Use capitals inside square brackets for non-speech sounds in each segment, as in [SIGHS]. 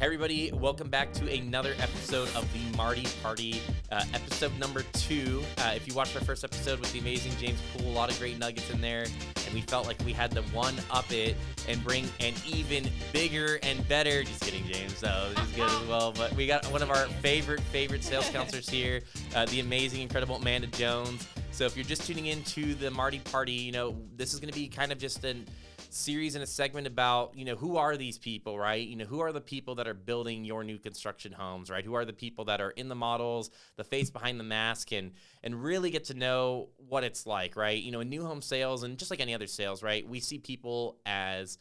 Hey everybody, welcome back to another episode of the Marti Party, uh, episode number two. Uh, if you watched our first episode with the amazing James Poole, a lot of great nuggets in there, and we felt like we had to one up it and bring an even bigger and better. Just kidding, James. So he's good as well. But we got one of our favorite favorite sales [LAUGHS] counselors here, uh, the amazing, incredible Amanda Jones. So if you're just tuning in to the Marti Party, you know this is going to be kind of just an series and a segment about you know who are these people right you know who are the people that are building your new construction homes right who are the people that are in the models the face behind the mask and and really get to know what it's like right you know in new home sales and just like any other sales right we see people as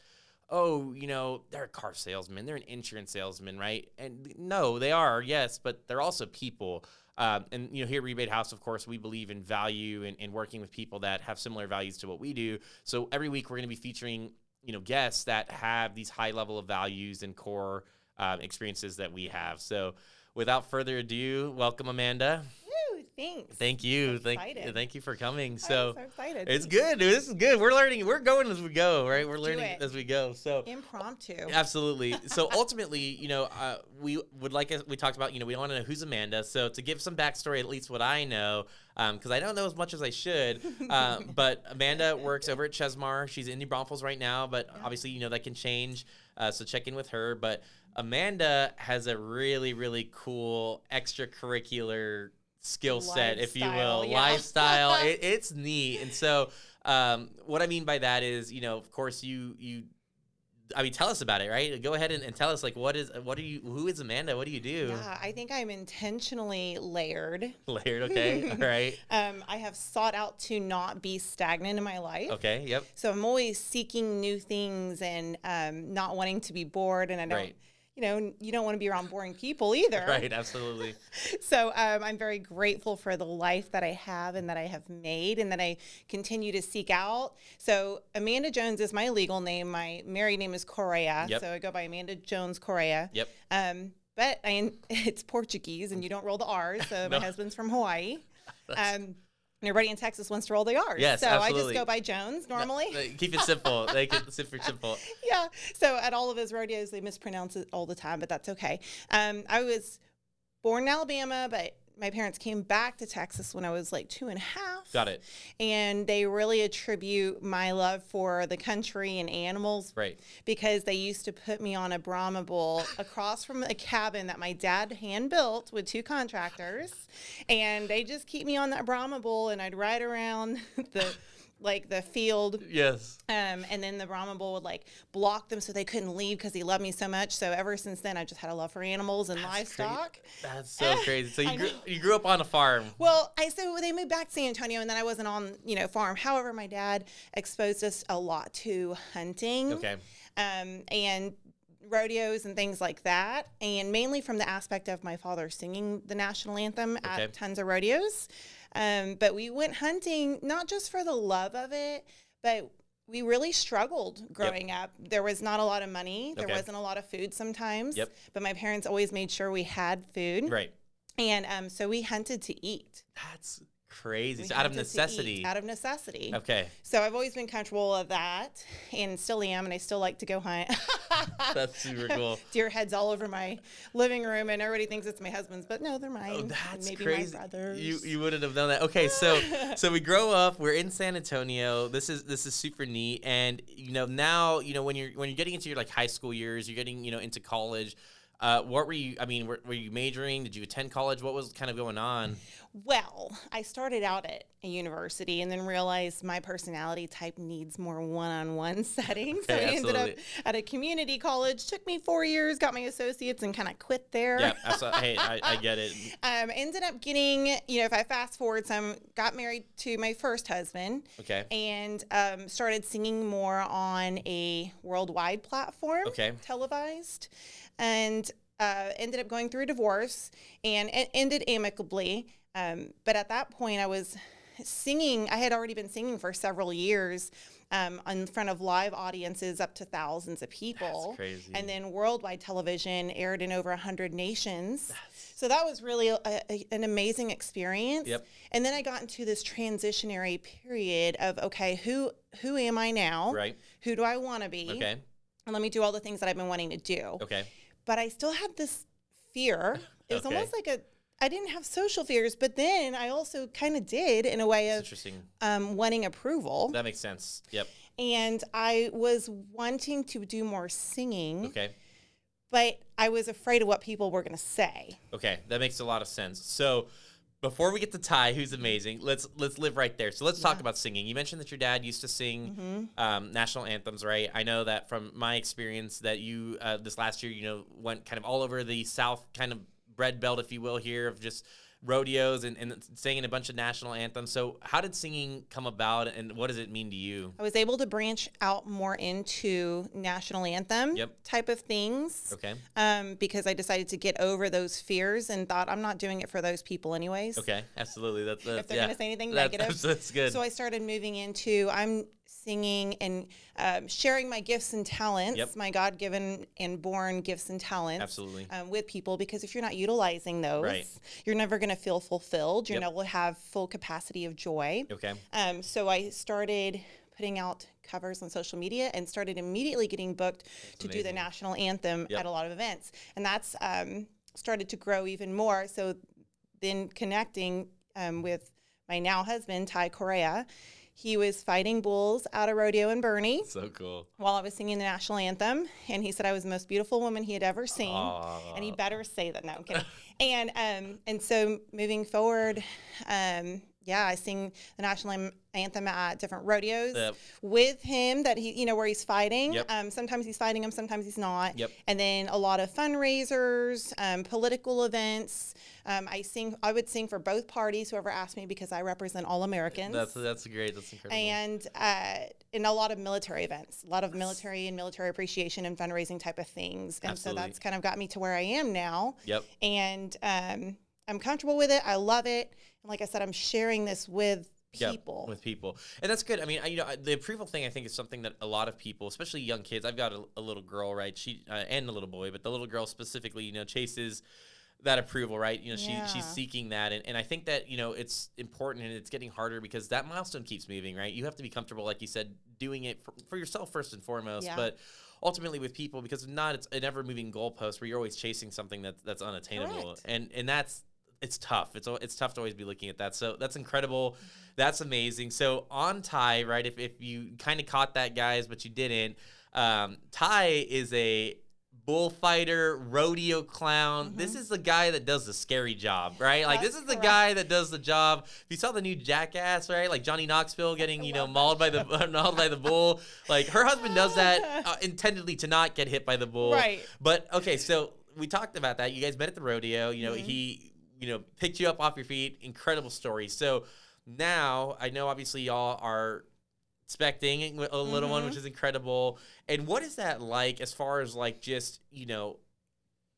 oh, you know, they're a car salesman, they're an insurance salesman, right? And no, they are, yes, but they're also people. Um, and you know, here at Rebate Haus, of course, we believe in value and, and working with people that have similar values to what we do. So every week we're going to be featuring you know guests that have these high level of values and core uh, experiences that we have. So without further ado, welcome Amanda. Thanks. Thank you. So thank excited. thank you for coming. So. so excited. It's good. dude. This is good. We're learning. We're going as we go, right? We're learning as we go. So Impromptu. Absolutely. So [LAUGHS] ultimately, you know, uh, we would like we talked about, you know, we want to know who's Amanda. So to give some backstory, at least what I know, because I don't know as much as I should. Uh, [LAUGHS] but Amanda works over at Chesmar. She's in New Braunfels right now, but obviously, you know, that can change. Uh, so check in with her. But Amanda has a really, really cool extracurricular skill set, if you will, yeah. lifestyle. it, [LAUGHS] it's neat, and so. Um, what I mean by that is, you know, of course, you you I mean, tell us about it, right? Go ahead and, and tell us, like, what is, what are you, who is Amanda? What do you do? Yeah, I think I'm intentionally layered. [LAUGHS] Layered, okay, [LAUGHS] all right, Um, I have sought out to not be stagnant in my life. okay, yep, So I'm always seeking new things and um, not wanting to be bored. And I don't, Right. You know, you don't want to be around boring people [LAUGHS] either. right, absolutely, [LAUGHS] So um, I'm very grateful for the life that I have and that I have made and that I continue to seek out. So Amanda Jones is my legal name. My married name is Correira. Yep. So I go by Amanda Jones Correira. yep, Um, but I, [LAUGHS] it's Portuguese and you don't roll the R's. So No. my husband's from Hawaii. Um, everybody in Texas wants to roll the R's. Yes, so absolutely. I just go by Jones normally. Keep it simple. [LAUGHS] They keep it super simple. yeah. So at all of his rodeos, they mispronounce it all the time, but that's okay. Um, I was born in Alabama, but my parents came back to Texas when I was like two and a half. Got it. And they really attribute my love for the country and animals Right. because they used to put me on a Brahma bull [SIGHS] across from a cabin that my dad hand built with two contractors. And they just keep me on that Brahma bull and I'd ride around [LAUGHS] the like the field Yes. um, and then the Brahma bull would like block them so they couldn't leave because he loved me so much. So ever since then, I just had a love for animals and That's crazy. livestock. That's so [LAUGHS] crazy. So you grew, you grew up on a farm. Well, I so they moved back to San Antonio, and then I wasn't on you know farm. However, my dad exposed us a lot to hunting, Okay. um, and rodeos and things like that, and mainly from the aspect of my father singing the national anthem Okay. at tons of rodeos. Um, but we went hunting not just for the love of it, but we really struggled growing up. There was not a lot of money. There Okay. wasn't a lot of food sometimes. Yep. But my parents always made sure we had food. Right. And um, so we hunted to eat. That's crazy. So out of hunted to eat necessity. Out of necessity. Okay. So I've always been comfortable of that and still am, and I still like to go hunt. [LAUGHS] That's super cool. [LAUGHS] Deer heads all over my living room, and everybody thinks it's my husband's, but no, they're mine. Oh, that's maybe crazy. my brothers. You you wouldn't have done that. Okay, so [LAUGHS] so we grow up. We're in San Antonio. This is this is super neat. And you know now you know when you're when you're getting into your like high school years, you're getting you know into college. Uh, what were you? I mean, were, were you majoring? Did you attend college? What was kind of going on? Well, I started out at a university and then realized my personality type needs more one-on-one [LAUGHS] settings. so I Okay, ended up at a community college. Took me four years, got my associates, and kind of quit there. Yeah, absolutely. hey, I, I get it. [LAUGHS] Um, ended up getting, you know, if I fast forward some, got married to my first husband Okay. and um, started singing more on a worldwide platform, Okay. televised, and uh, ended up going through a divorce and it ended amicably. Um, but at that point, I was singing. I had already been singing for several years um, in front of live audiences up to thousands of people. crazy. And then worldwide television aired in over 100 nations. So that was really a, a, an amazing experience. Yep. And then I got into this transitionary period of okay, who who am I now? Right. Who do I want to be? Okay. And let me do all the things that I've been wanting to do. Okay. But I still had this fear. It was Okay. almost like a I didn't have social fears, but then I also kind of did in a way of interesting. um, wanting approval. That makes sense. Yep. and I was wanting to do more singing, Okay. but I was afraid of what people were going to say. Okay, that makes a lot of sense. So, before we get to Ty, who's amazing, let's let's live right there. So let's talk about singing. You mentioned that your dad used to sing hmm um, national anthems, right? I know that from my experience that you uh, this last year, you know, went kind of all over the South, kind of bread belt, if you will, here of just rodeos and, and singing a bunch of national anthems. So, how did singing come about, and what does it mean to you? I was able to branch out more into national anthem Yep. type of things. Okay. um, because I decided to get over those fears and thought I'm not doing it for those people anyways. Okay. Absolutely. That's, that's If they're yeah. going to say anything negative. That's, [LAUGHS] that's good. So I started moving into I'm singing and um, sharing my gifts and talents, Yep. my God given and born gifts and talents. Absolutely. Um, with people because if you're not utilizing those, Right. you're never going to feel fulfilled. You're Yep. never have full capacity of joy. okay. Um, so I started putting out covers on social media and started immediately getting booked to do the national anthem Yep. at a lot of events. And that's um, started to grow even more. So then connecting um, with my now husband, Ty Correira, he was fighting bulls out of rodeo in Boerne So cool. while I was singing the national anthem. And he said I was the most beautiful woman he had ever seen and he better say that. No, I'm kidding. and um, and so moving forward, um, yeah, I sing the national anthem at different rodeos Yep. with him. That he, you know, where he's fighting. Yep. Um, sometimes he's fighting him, sometimes he's not. Yep. And then a lot of fundraisers, um, political events. Um, I sing. I would sing for both parties. Whoever asked me, because I represent all Americans. That's that's great. That's incredible. and uh, in a lot of military events, a lot of military and military appreciation and fundraising type of things. And Absolutely. so that's kind of got me to where I am now. yep. And um, I'm comfortable with it. I love it. And like I said, I'm sharing this with Yep, people. with people, and that's good. I mean, I, you know, the approval thing I think is something that a lot of people, especially young kids. I've got a, a little girl, right? She uh, and a little boy, but the little girl specifically, you know, chases that approval, right? You know, she she's seeking that, and, and I think that you know it's important and it's getting harder because that milestone keeps moving, right? You have to be comfortable, like you said, doing it for, for yourself first and foremost, Yeah. but ultimately with people because if not, it's an ever moving goalpost where you're always chasing something that's that's unattainable, Correct. and and that's it's tough. It's it's tough to always be looking at that. So that's incredible. That's amazing. So on Ty, right? If if you kind of caught that, guys, but you didn't, um, Ty is a bullfighter, rodeo clown. This is the guy that does the scary job, right? Like this is the guy that does the job. If you saw the new Jackass, right? Like Johnny Knoxville getting you know mauled by the [LAUGHS] mauled by the bull. Like her husband does that [LAUGHS] uh, intendedly to not get hit by the bull. Right. But okay, so we talked about that. You guys met at the rodeo. You know, Mhm. he, you know, picked you up off your feet. Incredible story. So now I know obviously y'all are expecting a little one, Mhm. which is incredible. And what is that like as far as like just, you know,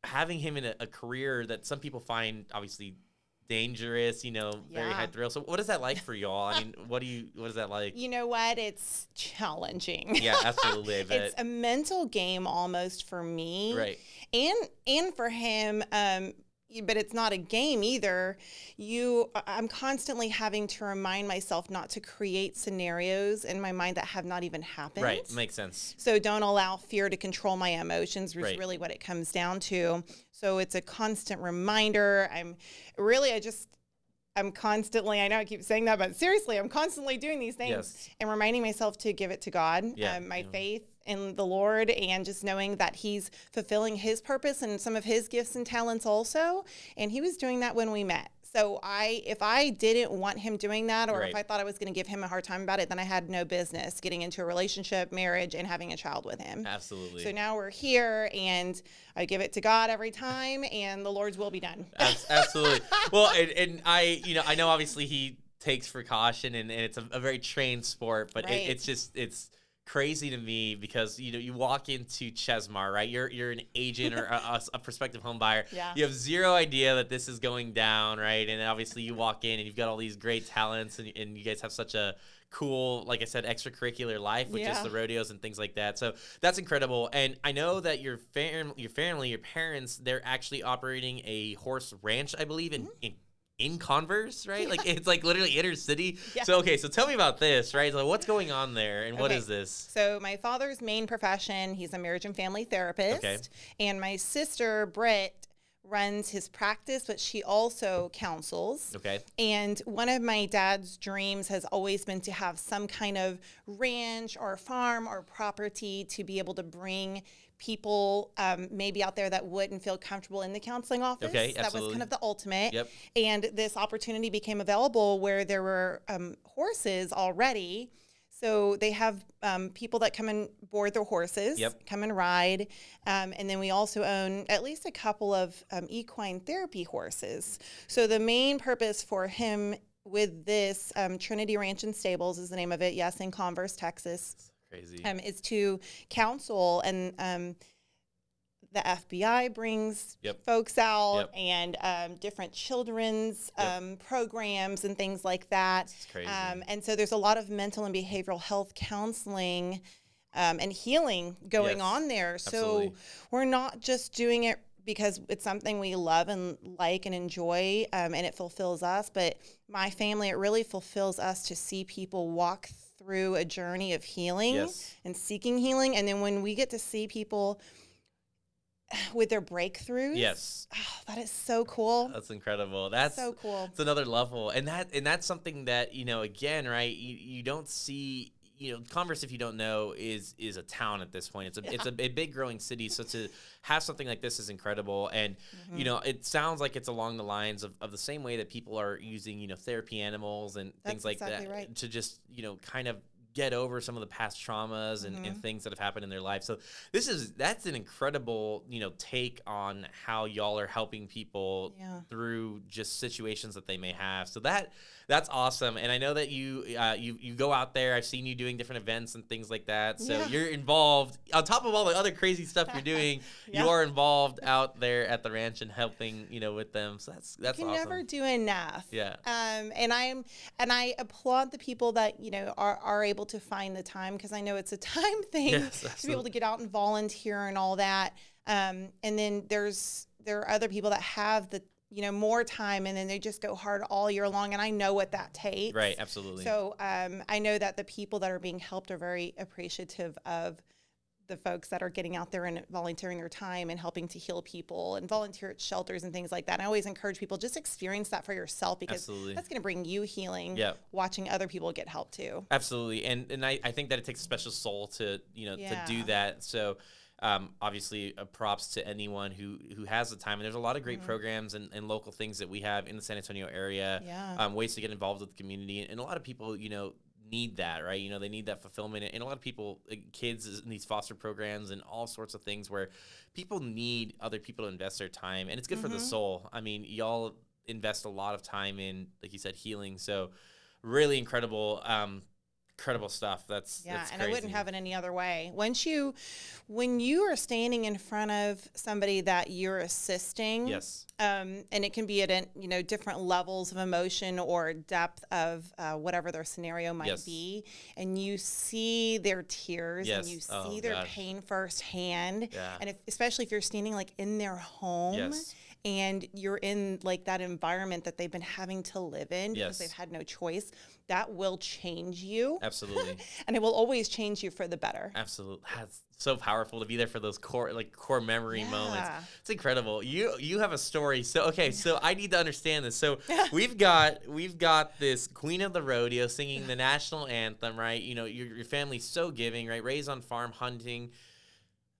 having him in a, a career that some people find obviously dangerous, you know, very high thrill. So what is that like for y'all? I mean, [LAUGHS] what do you what is that like? You know what? It's challenging. Yeah, absolutely. [LAUGHS] It's a mental game almost for me. right. and and for him um but it's not a game either you i'm constantly having to remind myself not to create scenarios in my mind that have not even happened Right. Makes sense. so don't allow fear to control my emotions which is Right. really what it comes down to so it's a constant reminder i'm really i just i'm constantly i know i keep saying that but seriously i'm constantly doing these things Yes. and reminding myself to give it to god Yeah, um, my yeah. faith in the lord and just knowing that he's fulfilling his purpose and some of his gifts and talents also and he was doing that when we met so i if i didn't want him doing that or Right. if i thought i was going to give him a hard time about it then i had no business getting into a relationship marriage and having a child with him Absolutely. so now we're here and i give it to god every time and the lord's will be done absolutely. well, and, and I, you know, I know obviously he takes precaution and, and it's a, a very trained sport, but Right. it, it's just it's crazy to me because you know you walk into Chesmar, right? You're you're an agent or a, a, prospective home buyer. Yeah. You have zero idea that this is going down, right? And obviously you walk in and you've got all these great talents and, and you guys have such a cool, like I said, extracurricular life with just the rodeos and things like that. So that's incredible. And I know that your fam- your family, your parents, they're actually operating a horse ranch, I believe, in, mm-hmm. in in Converse, right? Like it's like literally inner city. Yeah. So okay, so tell me about this, right? So what's going on there, and what Okay. is this? So my father's main profession, he's a marriage and family therapist. Okay. And my sister, Britt, runs his practice, but she also counsels. Okay. And one of my dad's dreams has always been to have some kind of ranch or farm or property to be able to bring people um, maybe out there that wouldn't feel comfortable in the counseling office. Okay, absolutely. That was kind of the ultimate. Yep. And this opportunity became available where there were um, horses already. So they have um, people that come and board their horses, Yep. come and ride. Um, and then we also own at least a couple of um, equine therapy horses. So the main purpose for him with this um, Trinity Ranch and Stables is the name of it. Yes, in Converse, Texas Crazy. um, is to counsel and um, the FBI brings Yep. folks out Yep. and um, different children's Yep. um, programs and things like that. Um, and so there's a lot of mental and behavioral health counseling um, and healing going Yes, on there. absolutely. So we're not just doing it because it's something we love and like and enjoy um, and it fulfills us, but my family, it really fulfills us to see people walk through a journey of healing Yes. and seeking healing. And then when we get to see people [SIGHS] with their breakthroughs, yes. [SIGHS] oh, that is so cool. That's incredible. That's so cool. It's another level, and that and that's something that you know. Again, right? You, you don't see. You know, Converse, if you don't know, is is a town at this point. It's a it's a, a big growing city. So to have something like this is incredible, and Mm-hmm. you know, it sounds like it's along the lines of, of the same way that people are using you know therapy animals and things like exactly that right. to just you know kind of get over some of the past traumas and, Mm-hmm. and things that have happened in their life. So this is that's an incredible you know take on how y'all are helping people Yeah. through just situations that they may have. So that that's awesome, and I know that you uh, you you go out there. I've seen you doing different events and things like that. So Yeah. you're involved on top of all the other crazy stuff you're doing. [LAUGHS] Yeah. You are involved out there at the ranch and helping you know with them. So that's that's you can awesome. never do enough. Yeah. Um, and I'm and I applaud the people that you know are, are able to find the time because I know it's a [LAUGHS] time thing Yes, to be able to get out and volunteer and all that. Um, and then there's there are other people that have the you know more time and then they just go hard all year long and I know what that takes. Right, absolutely. So um, I know that the people that are being helped are very appreciative of the folks that are getting out there and volunteering their time and helping to heal people and volunteer at shelters and things like that. And I always encourage people just experience that for yourself because Absolutely. that's going to bring you healing. Yep. Watching other people get help too. Absolutely, and and I, I think that it takes a special soul to you know to do that. So. Um, obviously, uh, props to anyone who who has the time. And there's a lot of great programs and, and local things that we have in the San Antonio area. Yeah. Um, ways to get involved with the community, and a lot of people, you know, need that, right? You know, they need that fulfillment, and a lot of people, uh, kids in these foster programs and all sorts of things where people need other people to invest their time, and it's good for the soul. I mean, y'all invest a lot of time in, like you said, healing. So, really incredible. Um, incredible stuff. That's Yeah, that's and I wouldn't have it any other way. Once you, when you are standing in front of somebody that you're assisting, Yes. um, and it can be at an- you know different levels of emotion or depth of uh, whatever their scenario might Yes. be, and you see their tears and you see Oh, their gosh. pain firsthand, Yeah. and if, especially if you're standing like in their home. Yes. And you're in like that environment that they've been having to live in Yes. because they've had no choice. That will change you, Absolutely. [LAUGHS] and it will always change you for the better. Absolutely. That's so powerful to be there for those core like core memory moments. It's incredible. You you have a story. So okay, so I need to understand this. So [LAUGHS] we've got we've got this Queen of the Rodeo singing the national anthem, right? You know, your your family's so giving, right? Raised on farm hunting.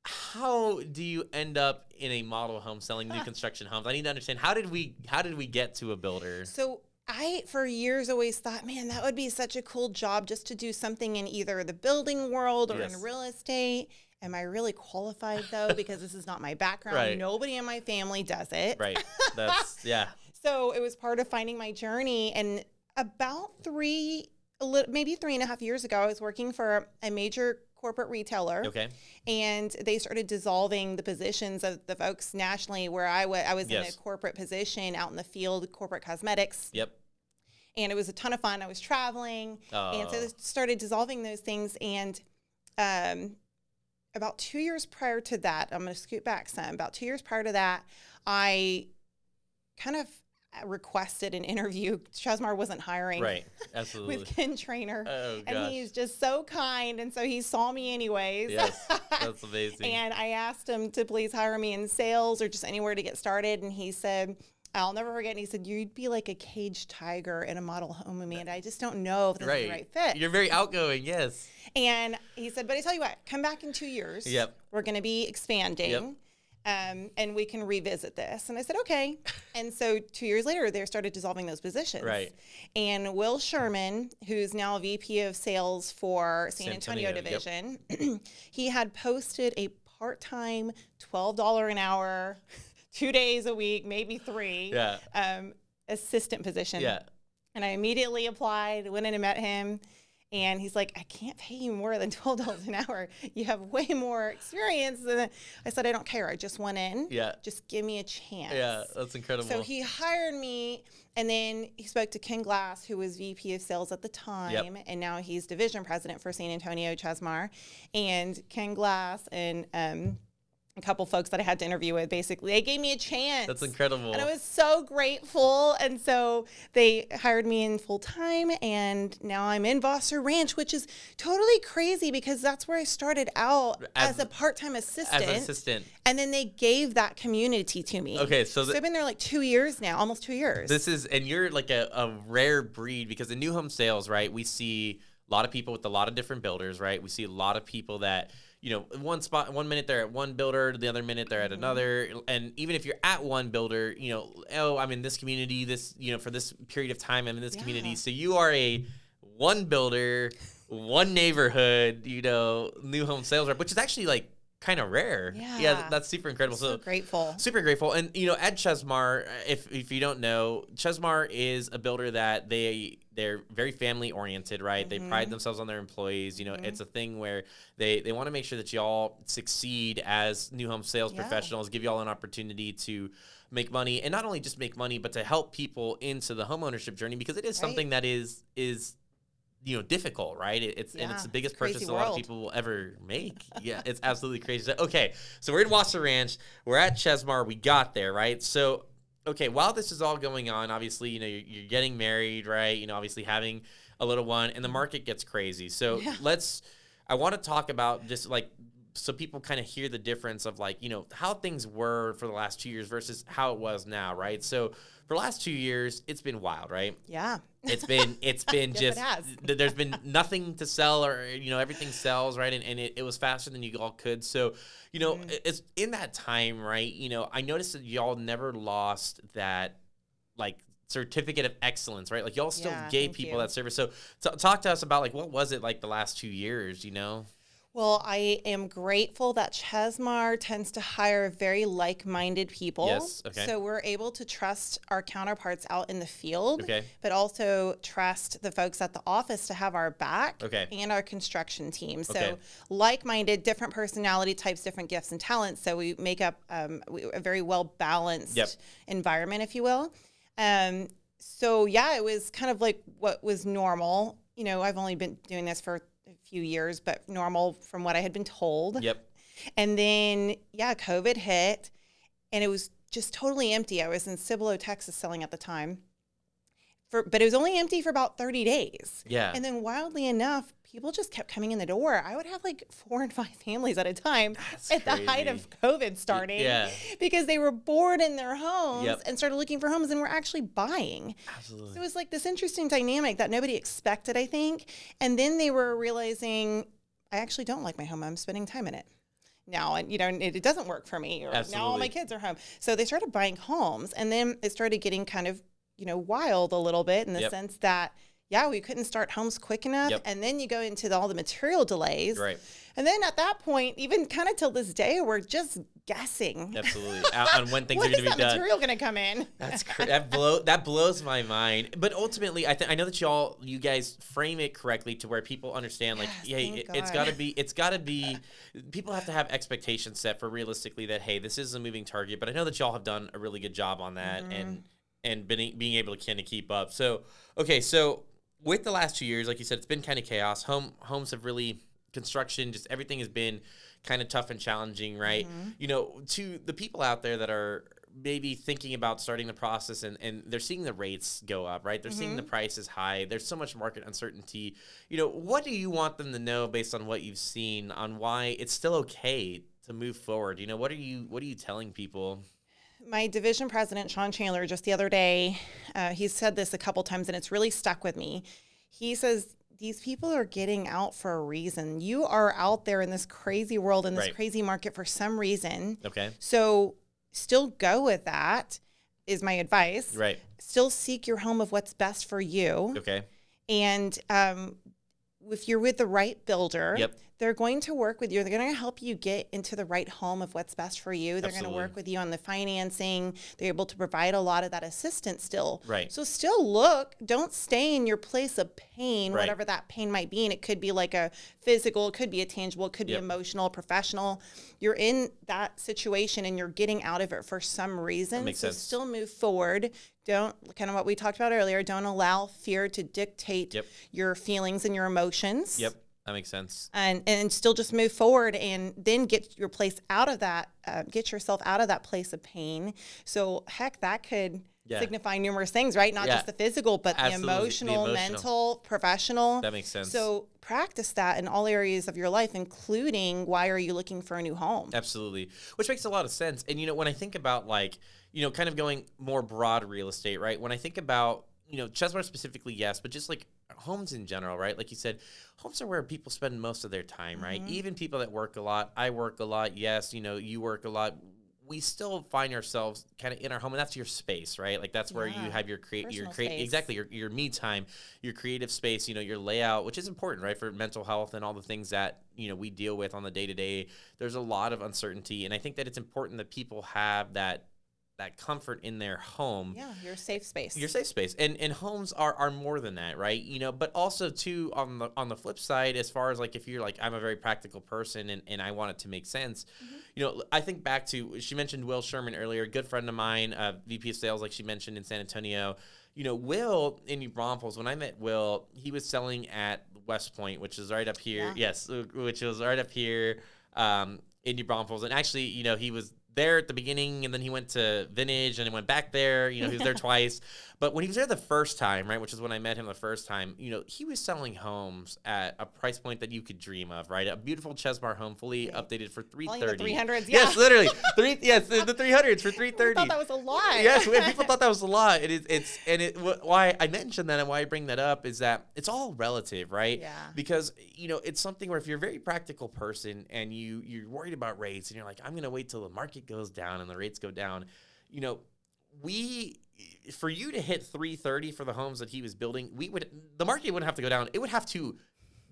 How do you end up in a model home selling new uh, construction homes? I need to understand how did we how did we get to a builder? So I, for years, always thought, man, that would be such a cool job just to do something in either the building world or Yes. in real estate. Am I really qualified though? Because this is not my background. Right. Nobody in my family does it. Right. [LAUGHS] That's yeah. So it was part of finding my journey. And about three, a little, maybe three and a half years ago, I was working for a major corporate retailer Okay. and they started dissolving the positions of the folks nationally where I I was in a corporate position out in the field, corporate cosmetics Yep. and it was a ton of fun. I was traveling, and so they started dissolving those things. And um, about two years prior to that, I'm going to scoot back some. About two years prior to that, I kind of requested an interview. Chesmar wasn't hiring. Right. [LAUGHS] Absolutely. With Ken Trainer. Oh, and he's just so kind. And so he saw me anyways. yes. That's [LAUGHS] amazing. and I asked him to please hire me in sales or just anywhere to get started. And he said, I'll never forget. And he said, You'd be like a caged tiger in a model home, Amanda. I just don't know if this is the right fit. You're very outgoing. Yes. And he said, But I tell you what, come back in two years. Yep. We're going to be expanding. Um, and we can revisit this. And I said, okay. [LAUGHS] and so two years later, they started dissolving those positions. Right. And Will Sherman, who's now VP of sales for San, San Antonio, Antonio, yep. division, [CLEARS THROAT] he had posted a part time, $12 an hour, [LAUGHS] two days a week, maybe three, Yeah. um, assistant position. Yeah. And I immediately applied, went in and met him. And he's like, I can't pay you more than [LAUGHS] twelve dollars an hour. You have way more experience. And I said, I don't care. I just went in. Yeah. Just give me a chance. Yeah. That's incredible. So he hired me, and then he spoke to Ken Glass, who was VP of Sales at the time, and now he's division president for San Antonio Chesmar. And Ken Glass and um, a couple folks that I had to interview with, basically, they gave me a chance. That's incredible. And I was so grateful. And so they hired me in full time. And now I'm in Vosser Ranch, which is totally crazy because that's where I started out as, As- a part time assistant. As an assistant. And then they gave that community to me. Okay, so so I've been there like two years now, almost two years. This is, and you're like a, a rare breed because in new home sales, right, we see a lot of people with a lot of different builders, right? We see a lot of people that, you know, one spot, one minute they're at one builder, the other minute they're at mm-hmm. another. And even if you're at one builder, you know, oh, I'm in this community, this, you know, for this period of time, I'm in this community. So you are a one builder, one neighborhood, you know, new home sales rep, which is actually like kind of rare. Yeah. Yeah. that's super incredible. so grateful. Super grateful. And you know, at Chesmar, if if you don't know, Chesmar is a builder that they they're very family oriented, right? They pride Mm-hmm. themselves on their employees. You know, it's a thing where they they want to make sure that y'all succeed as new home sales Yeah. professionals, give y'all an opportunity to make money and not only just make money but to help people into the home ownership journey because it is Right. something that is is you know difficult right it, it's and it's the biggest crazy purchase a lot of people will ever make yeah it's absolutely crazy So, okay so we're in Wasser Ranch we're at Chesmar we got there right so okay while this is all going on obviously you know you're, you're getting married right? You know obviously having a little one and the mm-hmm. market gets crazy. So Yeah. let's i want to talk about just like so people kind of hear the difference of like you know how things were for the last two years versus how it was now right? So for last two years it's been wild right Yeah. it's been it's [LAUGHS] been Yes, it just has. there's been nothing to sell or you know everything sells right and, and it, it was faster than you all could so you know Mm-hmm. it's in that time right you know i noticed that y'all never lost that like certificate of excellence right like y'all still Yeah, gave people you. that service so t- talk to us about like what was it like the last two years you know Well, I am grateful that Chesmar tends to hire very like-minded people. Yes, okay. So we're able to trust our counterparts out in the field, Okay. but also trust the folks at the office to have our back Okay. and our construction team. So Okay. like-minded, different personality types, different gifts and talents. So we make up um, a very well-balanced Yep. environment, if you will. Um, so yeah, it was kind of like what was normal. You know, I've only been doing this for few years, but normal from what I had been told. yep And then, yeah, COVID hit and it was just totally empty. I was in Cibolo, Texas selling at the time. For, but it was only empty for about 30 days. yeah And then, wildly enough, people just kept coming in the door. I would have like four and five families at a time That's at the height of COVID starting yeah. because they were bored in their homes Yep. and started looking for homes and were actually buying. absolutely So it was like this interesting dynamic that nobody expected, I think. And then they were realizing, I actually don't like my home. I'm spending time in it now. And, you know, it, it doesn't work for me. Or now all my kids are home. So they started buying homes. And then it started getting kind of, you know, wild a little bit in the Yep. sense that, yeah, we couldn't start homes quick enough. Yep. And then you go into the, all the material delays. right And then at that point, even kind of till this day, we're just guessing. absolutely [LAUGHS] on when things are going to be that done material going to come in? That's [LAUGHS] cra- that blow that blows my mind. But ultimately, I think I know that y'all you guys frame it correctly to where people understand like, Yes, thank it, it's God. got to be it's got to be people have to have expectations set for realistically that hey, this is a moving target. But I know that y'all have done a really good job on that Mm-hmm. and and been, being able to kind of keep up. So okay, so with the last two years, like you said, it's been kind of chaos. Home homes have really construction, just everything has been kind of tough and challenging, right? Mm-hmm. You know, to the people out there that are maybe thinking about starting the process and, and they're seeing the rates go up, right? They're seeing the prices high. There's so much market uncertainty. You know, what do you want them to know based on what you've seen on why it's still okay to move forward? You know, what are you what are you telling people? My division president sean chandler just the other day uh, he's said this a couple times and it's really stuck with me he says these people are getting out for a reason you are out there in this crazy world in this Right. crazy market for some reason Okay. so still go with that is my advice Right. still seek your home of what's best for you Okay. and um, if you're with the right builder, Yep. They're going to work with you. They're going to help you get into the right home of what's best for you. They're going to work with you on the financing. They're able to provide a lot of that assistance still. Right. So still look, don't stay in your place of pain, Right. whatever that pain might be. And it could be like a physical, it could be a tangible, it could Yep. be emotional, professional. You're in that situation and you're getting out of it for some reason. makes so sense. still move forward. Don't kind of what we talked about earlier. Don't allow fear to dictate Yep. your feelings and your emotions. Yep. That makes sense. And and still just move forward and then get your place out of that. Uh, get yourself out of that place of pain. So heck, that could. Yeah. Signify numerous things, right? Not Yeah. just the physical, but the The emotional, emotional. mental, professional. That makes sense. So practice that in all areas of your life, including why are you looking for a new home? Absolutely. Which makes a lot of sense. And you know, when I think about like, you know, kind of going more broad real estate, right? When I think about, you know, Chesmar specifically, yes, but just like homes in general, right? Like you said, homes are where people spend most of their time, right? Mm-hmm. Even people that work a lot, I work a lot, yes, you know, you work a lot. We still find ourselves kind of in our home, and that's your space, right? Like that's where you have your create, your create exactly your your me time, your creative space, you know, your layout, which is important, right, for mental health and all the things that you know we deal with on the day to day. There's a lot of uncertainty, and I think that it's important that people have that that comfort in their home. Yeah, your safe space. your safe space. And and homes are are more than that right? You know but also too on the on the flip side as far as like if you're like i'm a very practical person and, and i want it to make sense you know i think back to she mentioned will sherman earlier a good friend of mine uh, vp of sales like she mentioned in san antonio. You know will in new braunfels when i met will he was selling at west point which is right up here. Yeah. yes which was right up here um, in new braunfels. And actually you know he was there at the beginning and then he went to vintage and he went back there you know he was there [LAUGHS] twice but when he was there the first time right which is when i met him the first time you know he was selling homes at a price point that you could dream of right a beautiful chesmar home fully updated for Calling the 330 300s, yes literally three [LAUGHS] yes the, the 300s for I 330 thought that was a lot. yes, people thought that was a [LAUGHS] lot. It is. It's and it. wh- Why I mentioned that and why I bring that up is that it's all relative, right? Yeah. Because you know it's something where if you're a very practical person and you you're worried about rates and you're like I'm gonna wait till the market goes down and the rates go down, you know, we for you to hit 330 for the homes that he was building, we would the market wouldn't have to go down. It would have to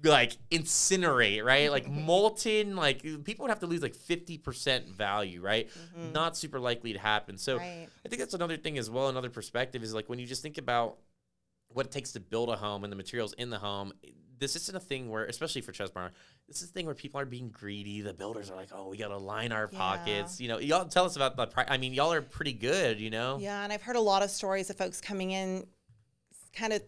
like incinerate, right? Like mm-hmm. molten, like people would have to lose like 50% value, right? Mm-hmm. Not super likely to happen. So Right. I think that's another thing as well. Another perspective is like when you just think about what it takes to build a home and the materials in the home. This isn't a thing where, especially for Chesmar, this is a thing where people are being greedy. The builders are like, "Oh, we gotta line our Yeah. pockets." You know, y'all tell us about the. price. I mean, y'all are pretty good. You know. Yeah, and I've heard a lot of stories of folks coming in, kind of.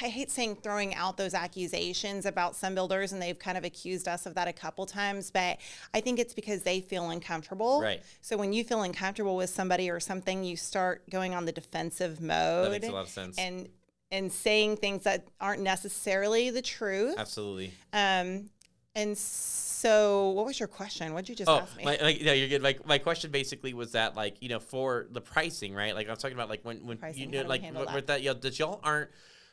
I hate saying throwing out those accusations about some builders, and they've kind of accused us of that a couple times. But I think it's because they feel uncomfortable. Right. So when you feel uncomfortable with somebody or something, you start going on the defensive mode. That makes a lot of sense. And and saying things that aren't necessarily the truth. Absolutely. Um, and so, what was your question? What did you just Oh, ask me? my, like, no, you're good. My, my question basically was that, like, you know, for the pricing, right? Like, I was talking about, like, when, when Pricing, you know, like, with, that, you know, that y'all aren't,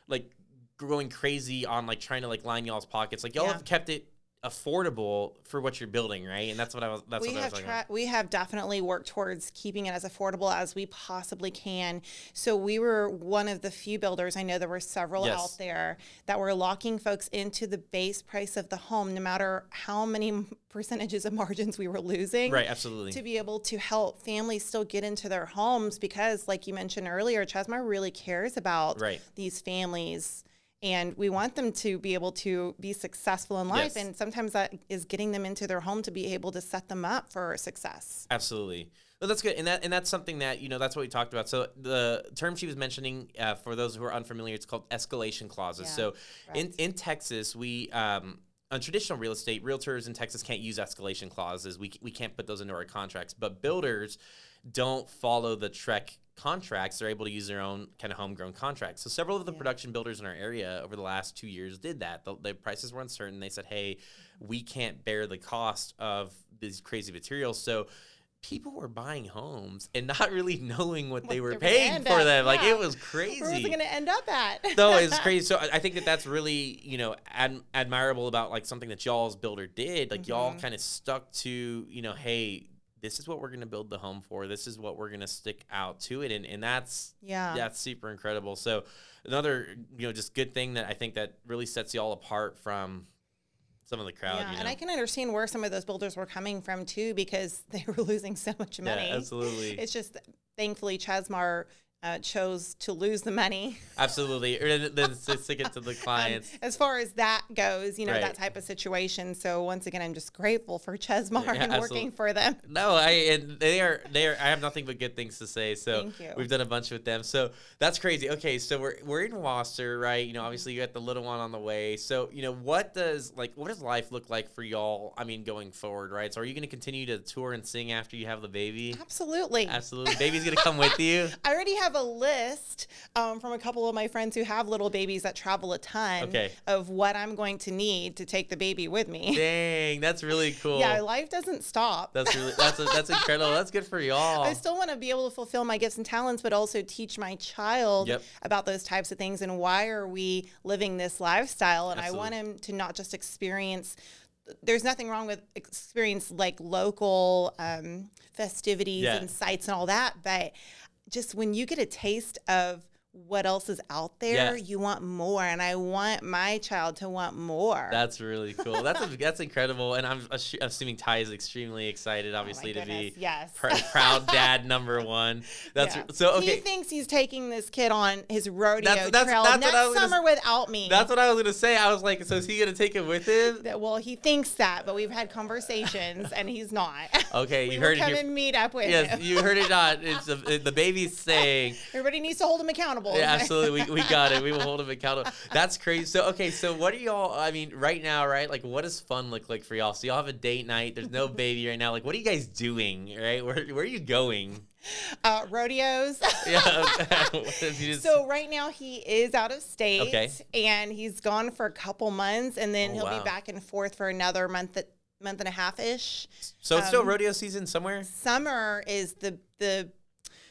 like, going crazy on, like, trying to, like, line y'all's pockets. Like, y'all Yeah. have kept it affordable for what you're building, right? And that's what I was, that's we what I was have tra- we have definitely worked towards keeping it as affordable as we possibly can. So we were one of the few builders. I know there were several Yes. out there that were locking folks into the base price of the home, no matter how many percentages of [LAUGHS] margins we were losing. Right, absolutely. To be able to help families still get into their homes because, like you mentioned earlier, Chesmar really cares about Right. these families. And we want them to be able to be successful in life. Yes. And sometimes that is getting them into their home to be able to set them up for success. Absolutely. Well, that's good, and that and that's something that you know that's what we talked about. So the term she was mentioning, uh, for those who are unfamiliar, it's called escalation clauses. Yeah, so in in Texas, we um, on traditional real estate, realtors in Texas can't use escalation clauses. We we can't put those into our contracts, but builders don't follow the TREC contracts, they're able to use their own kind of homegrown contracts. So several of the Yeah. production builders in our area over the last two years did that. The, the prices were uncertain. They said, "Hey, we can't bear the cost of these crazy materials." So people were buying homes and not [LAUGHS] really knowing what, What they were paying for up, them. Like it was crazy. Where was it going to end up at? [LAUGHS] no, it's [LAUGHS] crazy. So I think that that's really you know ad- admirable about like something that y'all's builder did. Like y'all Mhm. kind of stuck to you know, hey, this is what we're gonna build the home for. This is what we're gonna stick out to it, and and that's Yeah. that's super incredible. So another you know just good thing that I think that really sets y'all apart from some of the crowd. yeah, you know? and I can understand where some of those builders were coming from too because [LAUGHS] they were losing so much money. Yeah, absolutely. It's just thankfully Chesmar uh, chose to lose the money. Absolutely. Or then, stick it to the [LAUGHS] um, clients. as far as that goes, you know, Right. that type of situation. So once again, I'm just grateful for Chesmar Yeah, and absolutely. working for them. No, I and they are they are. I have nothing but good things to say. So Thank you. we've done a bunch with them. So that's crazy. Okay, so we're we're in Worcester, right? You know, obviously you got the little one on the way. So you know, what does like what does life look like for y'all? I mean, going forward, right? So are you going to continue to tour and sing after you have the baby? Absolutely. Absolutely, baby's going to come with you. [LAUGHS] I already have a list um, from a couple of my friends who have little babies that travel a ton Okay. of what I'm going to need to take the baby with me. [LAUGHS] Dang, that's really cool. Yeah, life doesn't stop. That's really that's that's incredible. That's good for y'all. [LAUGHS] I still want to be able to fulfill my gifts and talents, but also teach my child Yep. about those types of things and why are we living this lifestyle. And I want him to not just experience. There's nothing wrong with experience like local um, festivities Yeah. and sites and all that, but just when you get a taste of what else is out there, you want more, and I want my child to want more. That's really cool. That's [LAUGHS] that's incredible, and I'm assu- assuming Ty is extremely excited, Oh obviously, to be yes. pr- [LAUGHS] proud dad number one. That's Yeah. so okay. He thinks he's taking this kid on his rodeo That's- that's- trail that's next was gonna summer without me. That's what I was gonna say. I was like, so is he gonna take it with him? That- well, he thinks that, but we've had conversations, and he's not. [LAUGHS] Okay, you heard it come and meet up with him. Yes, him. you heard it not. It's the, the baby's saying. Everybody needs to hold him accountable. Yeah, absolutely. We, we got it. We will [LAUGHS] hold him accountable. That's crazy. So, okay, so what are y'all, I mean, right now, right? Like, what does fun look like for y'all? So, y'all have a date night. There's no baby right now. Like, what are you guys doing, right? Where, where are you going? [LAUGHS] uh, rodeos. Yeah. [LAUGHS] Just- So right now he is out of state, Okay. and he's gone for a couple months, and then Oh, he'll wow. be back and forth for another month, That, month and a half ish. so it's still um, rodeo season somewhere? Summer is the the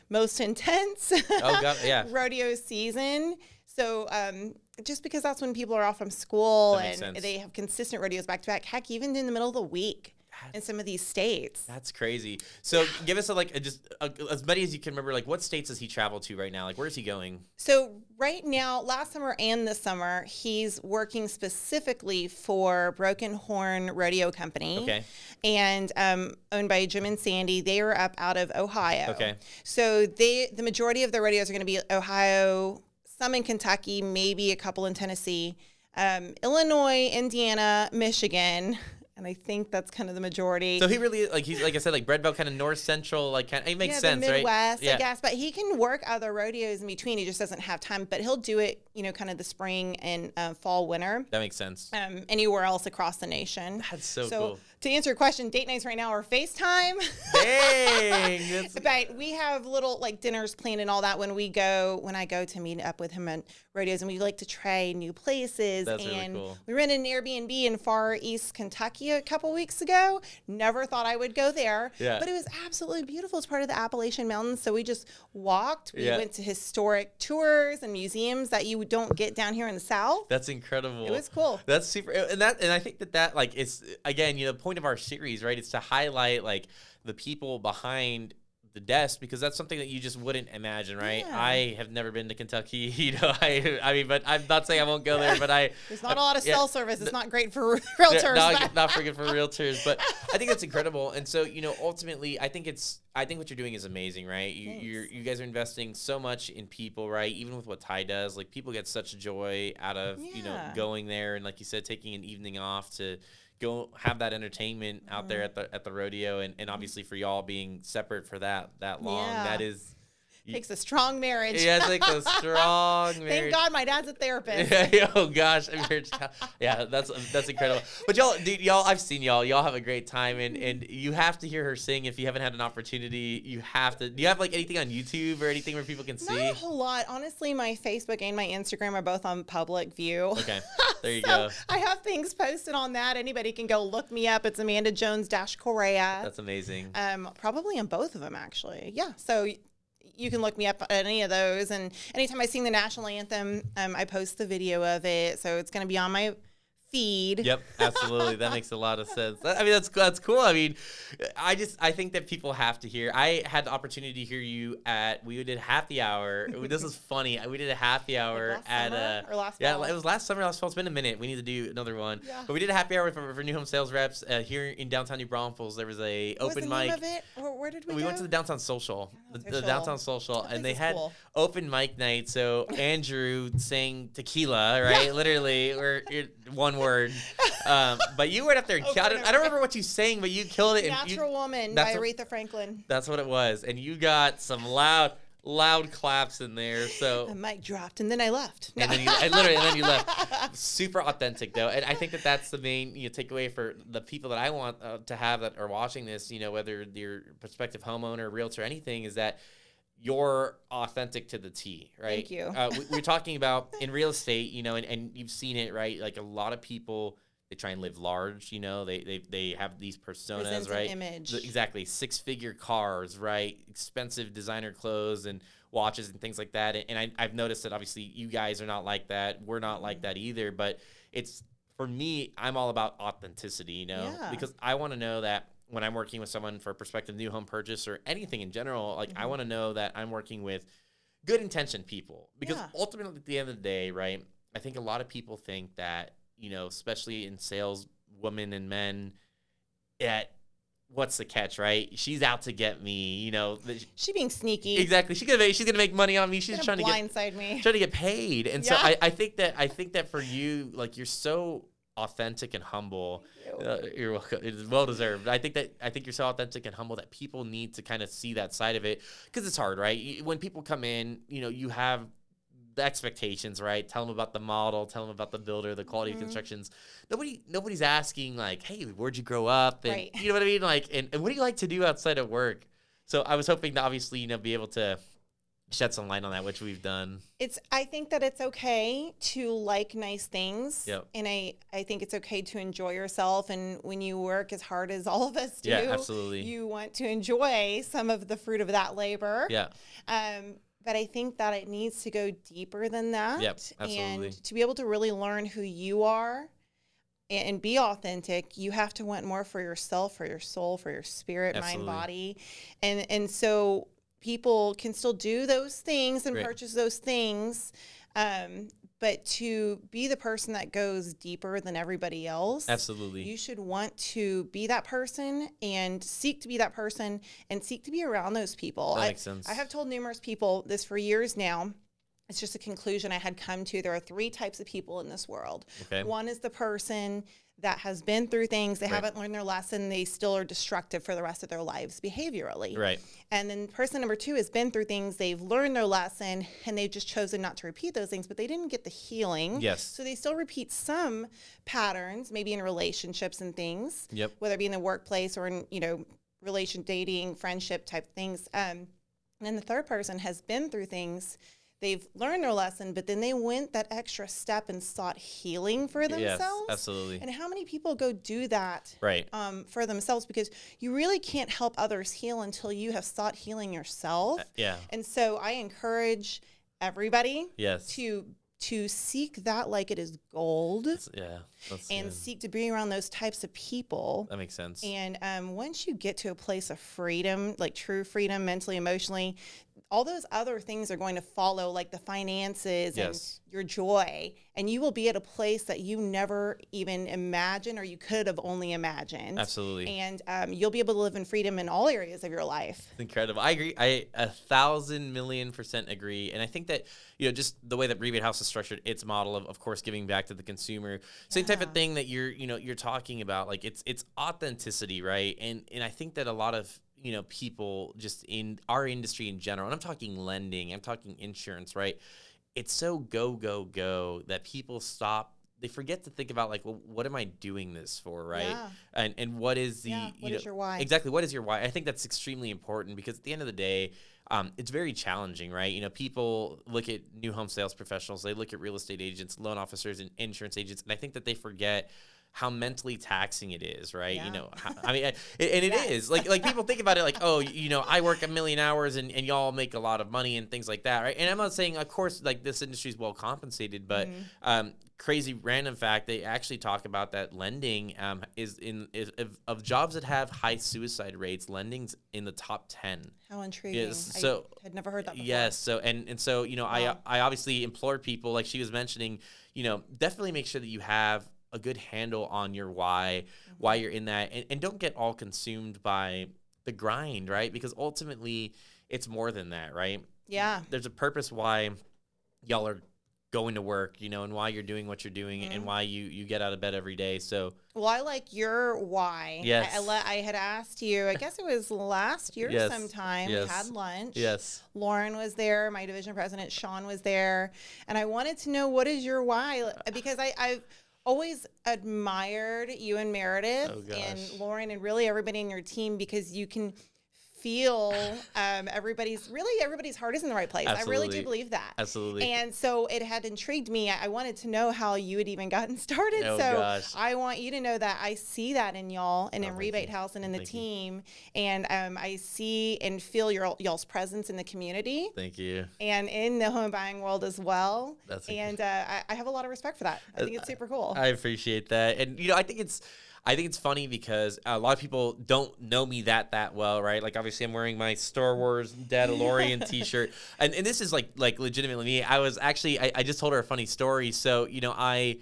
most intense. [LAUGHS] Oh, God, yeah. [LAUGHS] rodeo season. So um, just because that's when people are off from school and sense. they have consistent rodeos back to back, heck, even in the middle of the week in some of these states. That's crazy. So, give us a, like, a, just a, as many as you can remember. Like, what states does he travel to right now? Like, where's he going? So right now, last summer and this summer, he's working specifically for Broken Horn Rodeo Company. Okay. And um, owned by Jim and Sandy. They are up out of Ohio. Okay. So they the majority of the rodeos are going to be Ohio, some in Kentucky, maybe a couple in Tennessee, um, Illinois, Indiana, Michigan. And I think that's kind of the majority. So he really like he's like I said like Bread Belt kind of north central like kind it makes yeah, sense the right? Midwest, Yeah. I guess. But he can work other rodeos in between. He just doesn't have time. But he'll do it, you know, kind of the spring and uh, fall, winter, That makes sense. um, anywhere else across the nation. That's so cool. To answer your question, date nights right now are FaceTime. Dang, [LAUGHS] but we have little like dinners planned and all that when we go when I go to meet up with him at rodeos and we like to try new places That's really and cool. we rented an Airbnb in far east Kentucky a couple weeks ago. Never thought I would go there. Yeah. But it was absolutely beautiful. It's part of the Appalachian Mountains. So we just walked. We Yeah. went to historic tours and museums that you don't get down here in the South. that's incredible. It was cool. That's super, and that and I think that that like it's again you know the point of our series right? It's to highlight like the people behind the desk because that's something that you just wouldn't imagine, right? Yeah. I have never been to Kentucky, [LAUGHS] you know. I I mean, but I'm not saying I won't go there, but I [LAUGHS] There's not a lot of yeah, cell service. It's not great for [LAUGHS] realtors. not, not for good for realtors, but I think that's incredible. And so, you know, ultimately, I think it's, I think what you're doing is amazing, right? You, you're, you guys are investing so much in people, right? Even with what Ty does, like people get such joy out of, you know, going there and, like you said, taking an evening off to go have that entertainment out there Mm-hmm. at the at the rodeo, and, and obviously for y'all being separate for that that long, Yeah. that is. Takes a strong marriage. Yeah, it's like a [LAUGHS] strong marriage. Thank God my dad's a therapist. [LAUGHS] Yeah, oh gosh, I'm here. to- Yeah, that's that's incredible. But y'all, dude, y'all, I've seen y'all. Y'all have a great time, and and you have to hear her sing if you haven't had an opportunity. You have to. Do you have like anything on YouTube or anything where people can Not see? a whole lot. Honestly, my Facebook and my Instagram are both on public view. Okay, [LAUGHS] there you so go. I have things posted on that. Anybody can go look me up. It's Amanda Jones Dash Correira. That's amazing. Um, probably on both of them actually. Yeah. So you can look me up at any of those. And anytime I sing the national anthem, um, I post the video of it. So it's going to be on my feed. Yep, absolutely. That makes a lot of sense. I mean, that's that's cool. I mean, I just I think that people have to hear. I had the opportunity to hear you at we did happy hour. this is funny. We did a happy hour last at summer uh last yeah, fall? it was last summer. Last fall. It's been a minute. We need to do another one. Yeah. But we did a happy hour for, for new home sales reps uh, here in downtown New Braunfels. There was a What was open the mic. name of it? Where, where did we, We go? went to the downtown social, the, the Social. downtown social, and they had cool. open mic night. So [LAUGHS] Andrew sang tequila, right? Yeah. Literally, or it- one word. Um, but you went up there and Over killed it. I don't remember what you sang, but you killed it. Natural you, Woman by what- Aretha Franklin. that's what it was, and you got some loud, loud claps in there. So The mic dropped, and then I left. and then you and literally and then you left super authentic though and i think that that's the main you know takeaway for the people that i want uh, to have that are watching this you know whether you're prospective homeowner realtor anything is that you're authentic to the T, right? Thank you. Uh, we, we're talking [LAUGHS] about in real estate, you know, and, and you've seen it, right? Like a lot of people, they try and live large, you know, they they, they have these personas, Presents right? image. Exactly. Six figure cars, right? Expensive designer clothes and watches and things like that. And, and I, I've noticed that obviously you guys are not like that. We're not Mm-hmm. like that either. But it's for me, I'm all about authenticity, you know, Yeah. because I want to know that when I'm working with someone for a prospective new home purchase or anything in general, like I Mhm. want to know that I'm working with good intention people because Yeah. ultimately at the end of the day, right? I think a lot of people think that, you know, especially in sales, women and men, at what's the catch, right? She's out to get me, you know. the- She being sneaky. exactly. She's gonna make she's gonna make money on me. She's Gonna trying to get blindside me. trying to get paid. And so I, I think that I think that for you, like you're so authentic and humble. Uh, you're welcome. It's well deserved. I think that I think you're so authentic and humble that people need to kind of see that side of it because it's hard, right? When people come in, you know, you have the expectations, right? Tell them about the model, tell them about the builder, the quality Mhm. of constructions. Nobody, nobody's asking like, "Hey, where'd you grow up?" And Right. you know what I mean? Like, and, and what do you like to do outside of work? So I was hoping to obviously, you know, be able to shed some light on that, which we've done. It's I think that it's okay to like nice things. Yep. And I, I think it's okay to enjoy yourself and when you work as hard as all of us do, Yeah, absolutely. you want to enjoy some of the fruit of that labor. Yeah. Um, but I think that it needs to go deeper than that. Yep, absolutely. And to be able to really learn who you are and, be authentic, you have to want more for yourself, for your soul, for your spirit, Absolutely. mind, body. And and so people can still do those things and Right. purchase those things. Um, but to be the person that goes deeper than everybody else, Absolutely. you should want to be that person and seek to be that person and seek to be around those people. That I, makes sense. I have told numerous people this for years now. It's just a conclusion I had come to. There are three types of people in this world. Okay. One is the person that has been through things, they Right. haven't learned their lesson, they still are destructive for the rest of their lives behaviorally. Right. And then person number two has been through things, they've learned their lesson, and they've just chosen not to repeat those things, but they didn't get the healing. Yes. So they still repeat some patterns, maybe in relationships and things, Yep. whether it be in the workplace or in, you know, relation, dating, friendship type things. Um, and then the third person has been through things. They've learned their lesson, but then they went that extra step and sought healing for themselves. Yes. Absolutely. And how many people go do that Right. um, for themselves? Because you really can't help others heal until you have sought healing yourself. Uh, Yeah. And so I encourage everybody Yes. to to seek that like it is gold That's- yeah. That's and good. seek to be around those types of people. that makes sense. And um, once you get to a place of freedom, like true freedom, mentally, emotionally, all those other things are going to follow, like the finances Yes. and your joy. And you will be at a place that you never even imagined or you could have only imagined. Absolutely. And um, you'll be able to live in freedom in all areas of your life. It's incredible. I agree. I a thousand million percent agree. And I think that, you know, just the way that Rebate Haus is structured, its model of, of course, giving back to the consumer, same type of thing that you're, you know, you're talking about. Like it's it's authenticity, right? And and I think that a lot of you know people just in our industry in general and i'm talking lending i'm talking insurance right it's so go go go that people stop they forget to think about like well what am i doing this for right Yeah. and and what is the Yeah, you know is your why? exactly what is your why i think that's extremely important because at the end of the day um, it's very challenging right you know people look at new home sales professionals they look at real estate agents loan officers and insurance agents and i think that they forget how mentally taxing it is, right? Yeah. You know, how, I mean, [LAUGHS] I- and it is like like people think about it like, oh, you know, I work a million hours and, and y'all make a lot of money and things like that, right? And I'm not saying, of course, like this industry is well compensated, but Mm-hmm. um, crazy random fact, they actually talk about that lending um, is in is of, of jobs that have high suicide rates, lending's in the top ten. How intriguing. Yes, so I had never heard that before. Yes. So and and so you know, Wow. I I obviously implore people like she was mentioning, you know, definitely make sure that you have a good handle on your why, why Mm-hmm. you're in that, and, and don't get all consumed by the grind, right? Because ultimately, it's more than that, right? Yeah. There's a purpose why y'all are going to work, you know, and why you're doing what you're doing, Mm-hmm. and why you you get out of bed every day. So Well, I like your why. Yes. I, I, I had asked you, I guess it was last year Yes. sometime. Yes. We had lunch. yes, Lauren was there, my division president Sean was there, and I wanted to know what is your why because I, I've always admired you and Meredith Oh, and Lauren and really everybody in your team because you can feel um, everybody's really everybody's heart is in the right place. I really do believe that. absolutely. And so it had intrigued me. I I wanted to know how you had even gotten [LAUGHS] started. Oh, so gosh. I want you to know that I see that in y'all and Oh, in Rebate you. Haus and in the Thank you. team. And um, I see and feel your y'all's presence in the community Thank you. and in the home buying world as well. That's and uh, I, I have a lot of respect for that. I think it's super cool. I appreciate that, and you know, I think it's, I think it's funny because a lot of people don't know me that that well, right? Like, obviously, I'm wearing my Star Wars Dadalorian [LAUGHS] T-shirt, and and this is like like legitimately me. I was actually, I, I just told her a funny story. So you know, I,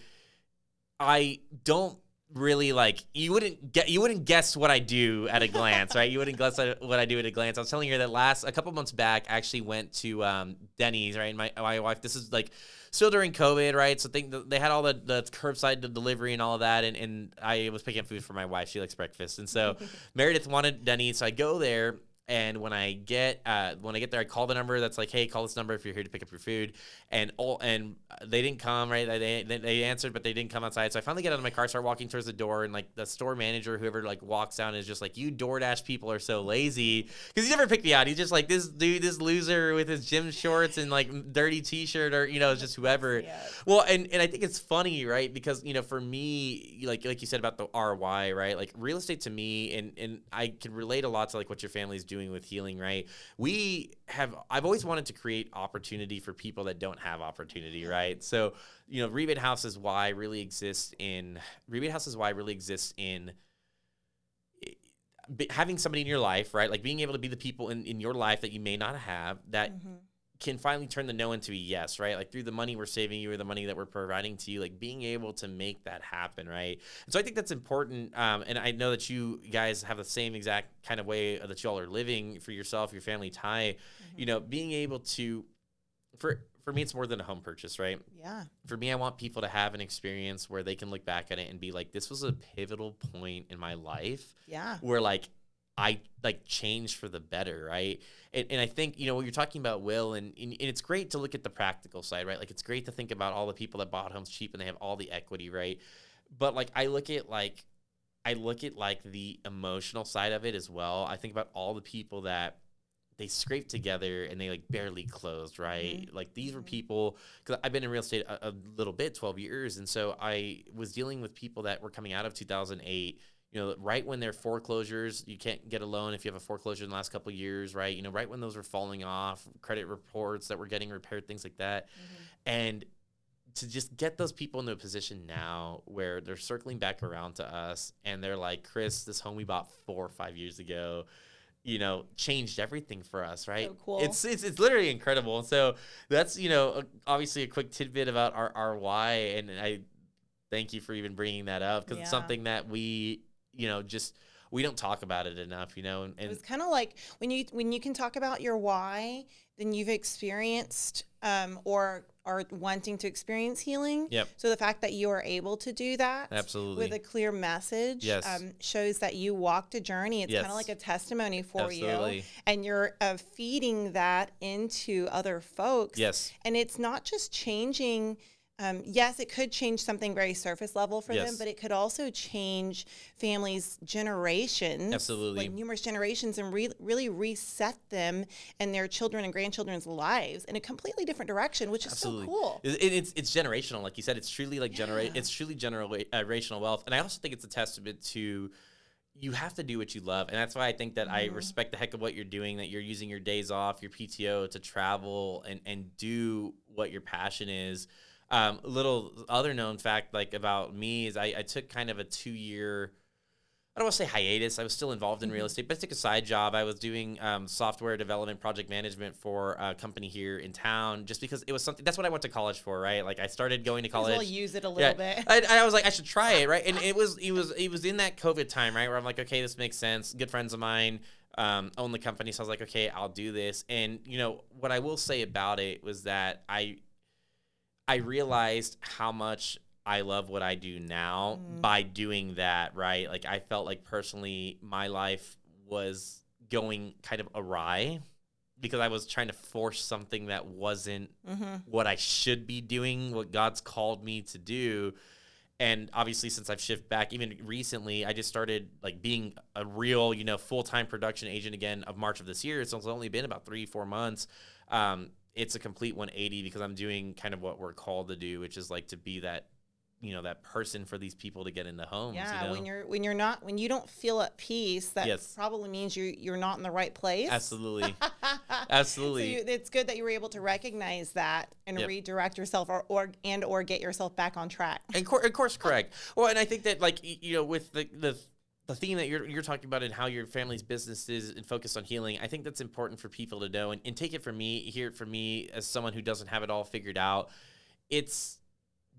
I don't really like you wouldn't get you wouldn't guess what I do at a glance, right? You wouldn't guess what I do at a glance. I was telling her that last a couple months back, I actually went to um, Denny's, right? And my my wife, this is like still during COVID, right? So think they had all the the curbside delivery and all of that, and and I was picking up food for my wife. She likes breakfast, and so [LAUGHS] Meredith wanted Denny's, so I go there. And when I get uh, when I get there, I call the number that's like, "Hey, call this number if you're here to pick up your food." And all and they didn't come, right? They, they they answered, but they didn't come outside. So I finally get out of my car, start walking towards the door, and like the store manager, whoever like walks down, is just like, "You DoorDash people are so lazy," because he never picked me out. He's just like this dude, this loser with his gym shorts and like dirty T-shirt, or you know, just whoever. Yes. Well, and, and I think it's funny, right? Because you know, for me, like like you said about the ROI, right? Like real estate to me, and and I can relate a lot to like what your family's doing with healing, right? We have I've always wanted to create opportunity for people that don't have opportunity, right? So you know, Rebate Haus is why really exists in Rebate Haus is why really exists in having somebody in your life, right? Like being able to be the people in, in your life that you may not have that Mhm. Can finally turn the no into a yes, right? Like through the money we're saving you or the money that we're providing to you, like being able to make that happen, right? And so I think that's important. Um, and I know that you guys have the same exact kind of way that y'all are living for yourself, your family tie. You know, being able to, for for me, it's more than a home purchase, right? Yeah. For me, I want people to have an experience where they can look back at it and be like, this was a pivotal point in my life Yeah. where like I like change for the better, right? And, and I think you know what you're talking about, Will, and, and and it's great to look at the practical side, right? Like it's great to think about all the people that bought homes cheap and they have all the equity, right? But like I look at like I look at like the emotional side of it as well. I think about all the people that they scraped together and they like barely closed, right? Mm-hmm. Like these were people because I've been in real estate a, a little bit, 12 years, and so I was dealing with people that were coming out of 2008 you know, right when their foreclosures, you can't get a loan if you have a foreclosure in the last couple of years, right? You know, right when those were falling off, credit reports that were getting repaired, things like that. Mm-hmm. And to just get those people into a position now where they're circling back around to us and they're like, Chris, this home we bought four or five years ago, you know, changed everything for us, right? So cool. It's, it's it's literally incredible. And so that's, you know, obviously a quick tidbit about our, our why. And I thank you for even bringing that up because it's something that we, you know, just we don't talk about it enough, you know, and, It and was kind of like when you when you can talk about your why, then you've experienced um, or are wanting to experience healing. Yep. So the fact that you are able to do that Absolutely. with a clear message Yes. um, shows that you walked a journey. It's kind of like a testimony for Absolutely. you, and you're uh, feeding that into other folks. Yes. And it's not just changing. Um, yes, it could change something very surface level for them, but it could also change families' generations, Absolutely. like numerous generations, and re- really reset them and their children and grandchildren's lives in a completely different direction, which is Absolutely. so cool. It- it- it's it's generational, like you said. It's truly like generate. It's truly generational wealth, and I also think it's a testament to you have to do what you love, and that's why I think that I Mm-hmm. respect the heck of what you're doing. That you're using your days off, your PTO, to travel and and do what your passion is. Um, a little other known fact, like about me, is I, I took kind of a two year. I don't want to say hiatus. I was still involved in real Mm-hmm. estate, but I took a side job. I was doing um, software development, project management for a company here in town, just because it was something. That's what I went to college for, right? Like I started going to college. use it a little bit. I, I was like, I should try it, right? And it was, it was, it was in that COVID time, right, where I'm like, okay, this makes sense. Good friends of mine um, own the company, so I was like, okay, I'll do this. And you know what I will say about it was that I, I realized how much I love what I do now Mm. by doing that, right? Like I felt like personally, my life was going kind of awry because I was trying to force something that wasn't hmm what I should be doing, what God's called me to do. And obviously, since I've shifted back, even recently, I just started like being a real, you know, full time production agent again of March of this year. So it's only been about three, four months. Um, it's a complete 180 because I'm doing kind of what we're called to do, which is like to be that, you know, that person for these people to get into homes. Yeah, you know? when you're when you're not when you don't feel at peace, that Yes. probably means you you're not in the right place. absolutely, [LAUGHS] So absolutely. you, it's good that you were able to recognize that and Yep. redirect yourself, or, or and or get yourself back on track. and cor- of course correct well and i think that like you know with the the the theme that you're you're talking about and how your family's business is and focused on healing i think that's important for people to know and, and take it from me hear it from me as someone who doesn't have it all figured out it's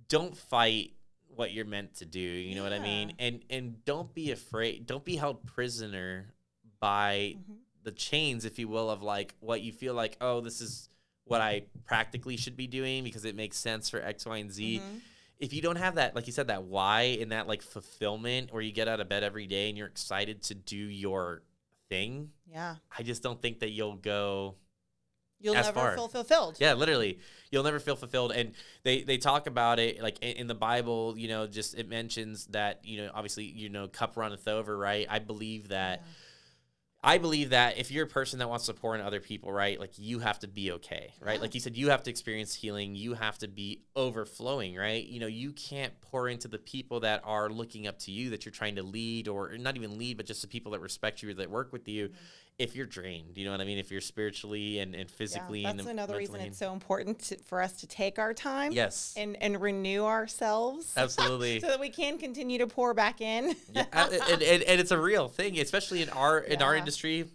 don't fight what you're meant to do you know what i mean and and don't be afraid don't be held prisoner by Mhm. the chains if you will of like what you feel like oh this is what i practically should be doing because it makes sense for x y and z Mhm. If you don't have that, like you said, that why and that like fulfillment where you get out of bed every day and you're excited to do your thing, Yeah, I just don't think that you'll go. you'll never far. feel fulfilled. Yeah, literally, you'll never feel fulfilled. And they they talk about it like in, in the Bible, you know, just it mentions that you know obviously you know cup runneth over, right? I believe that. Yeah. I believe that if you're a person that wants to pour in other people, right, like you have to be okay, right? Yeah. Like you said, you have to experience healing. You have to be overflowing, right? You know, you can't pour into the people that are looking up to you that you're trying to lead, or not even lead, but just the people that respect you that work with you. Mm-hmm. If you're drained, you know what I mean. If you're spiritually and, and physically, yeah, and that's another reason it's so important to, for us to take our time yes, and and renew ourselves absolutely. [LAUGHS] so that we can continue to pour back in. yeah, and, and, and it's a real thing, especially in our in our industry.